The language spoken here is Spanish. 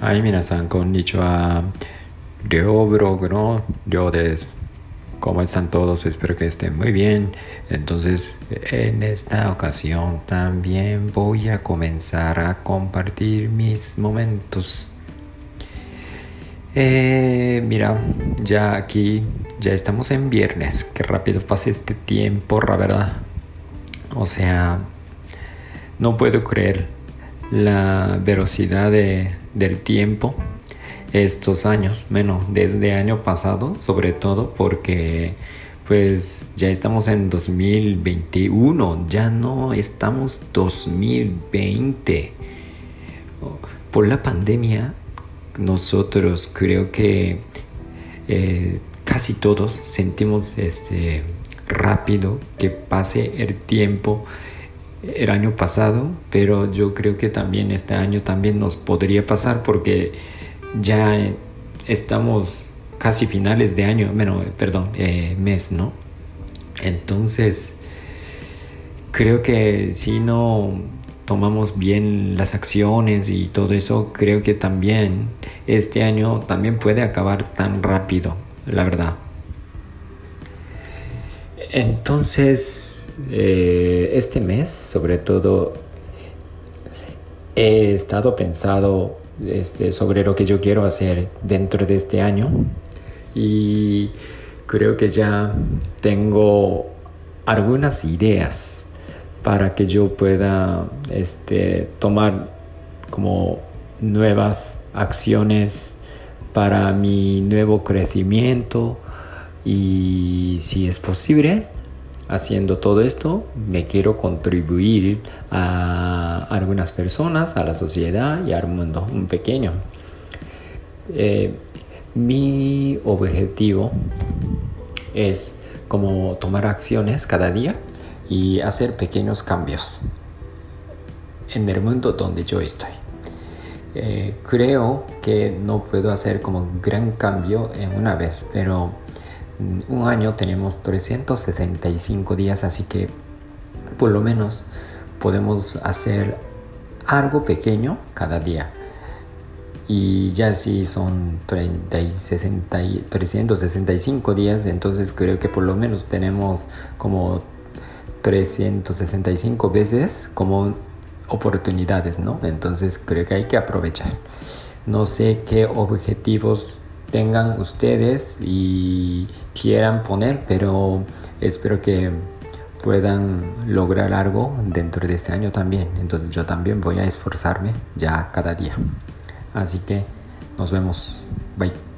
はい、皆さん、こんにちは。Ryo Blog, ¿no? Ryo des. ¿Cómo están todos? Espero que estén muy bien. Entonces, en esta ocasión también voy a comenzar a compartir mis momentos. Eh, mira, ya aquí, ya estamos en viernes. Qué rápido pasa este tiempo, la verdad. O sea, no puedo creer la velocidad de, del tiempo estos años, bueno, desde año pasado, sobre todo porque pues ya estamos en 2021, ya no estamos 2020. Por la pandemia, nosotros creo que eh, casi todos sentimos este rápido que pase el tiempo el año pasado, pero yo creo que también este año también nos podría pasar porque ya estamos casi finales de año, bueno, perdón, eh, mes, ¿no? Entonces, creo que si no tomamos bien las acciones y todo eso, creo que también este año también puede acabar tan rápido, la verdad. Entonces, eh, este mes, sobre todo, he estado pensado este, sobre lo que yo quiero hacer dentro de este año. Y creo que ya tengo algunas ideas para que yo pueda este, tomar como nuevas acciones para mi nuevo crecimiento. Y si es posible haciendo todo esto me quiero contribuir a algunas personas, a la sociedad y al mundo, un pequeño. Eh, mi objetivo es como tomar acciones cada día y hacer pequeños cambios en el mundo donde yo estoy. Eh, creo que no puedo hacer como gran cambio en una vez, pero un año tenemos 365 días, así que por lo menos podemos hacer algo pequeño cada día. Y ya si son 30 y 60 365 días, entonces creo que por lo menos tenemos como 365 veces como oportunidades, ¿no? Entonces creo que hay que aprovechar. No sé qué objetivos tengan ustedes y quieran poner, pero espero que puedan lograr algo dentro de este año también. Entonces yo también voy a esforzarme ya cada día. Así que nos vemos. Bye.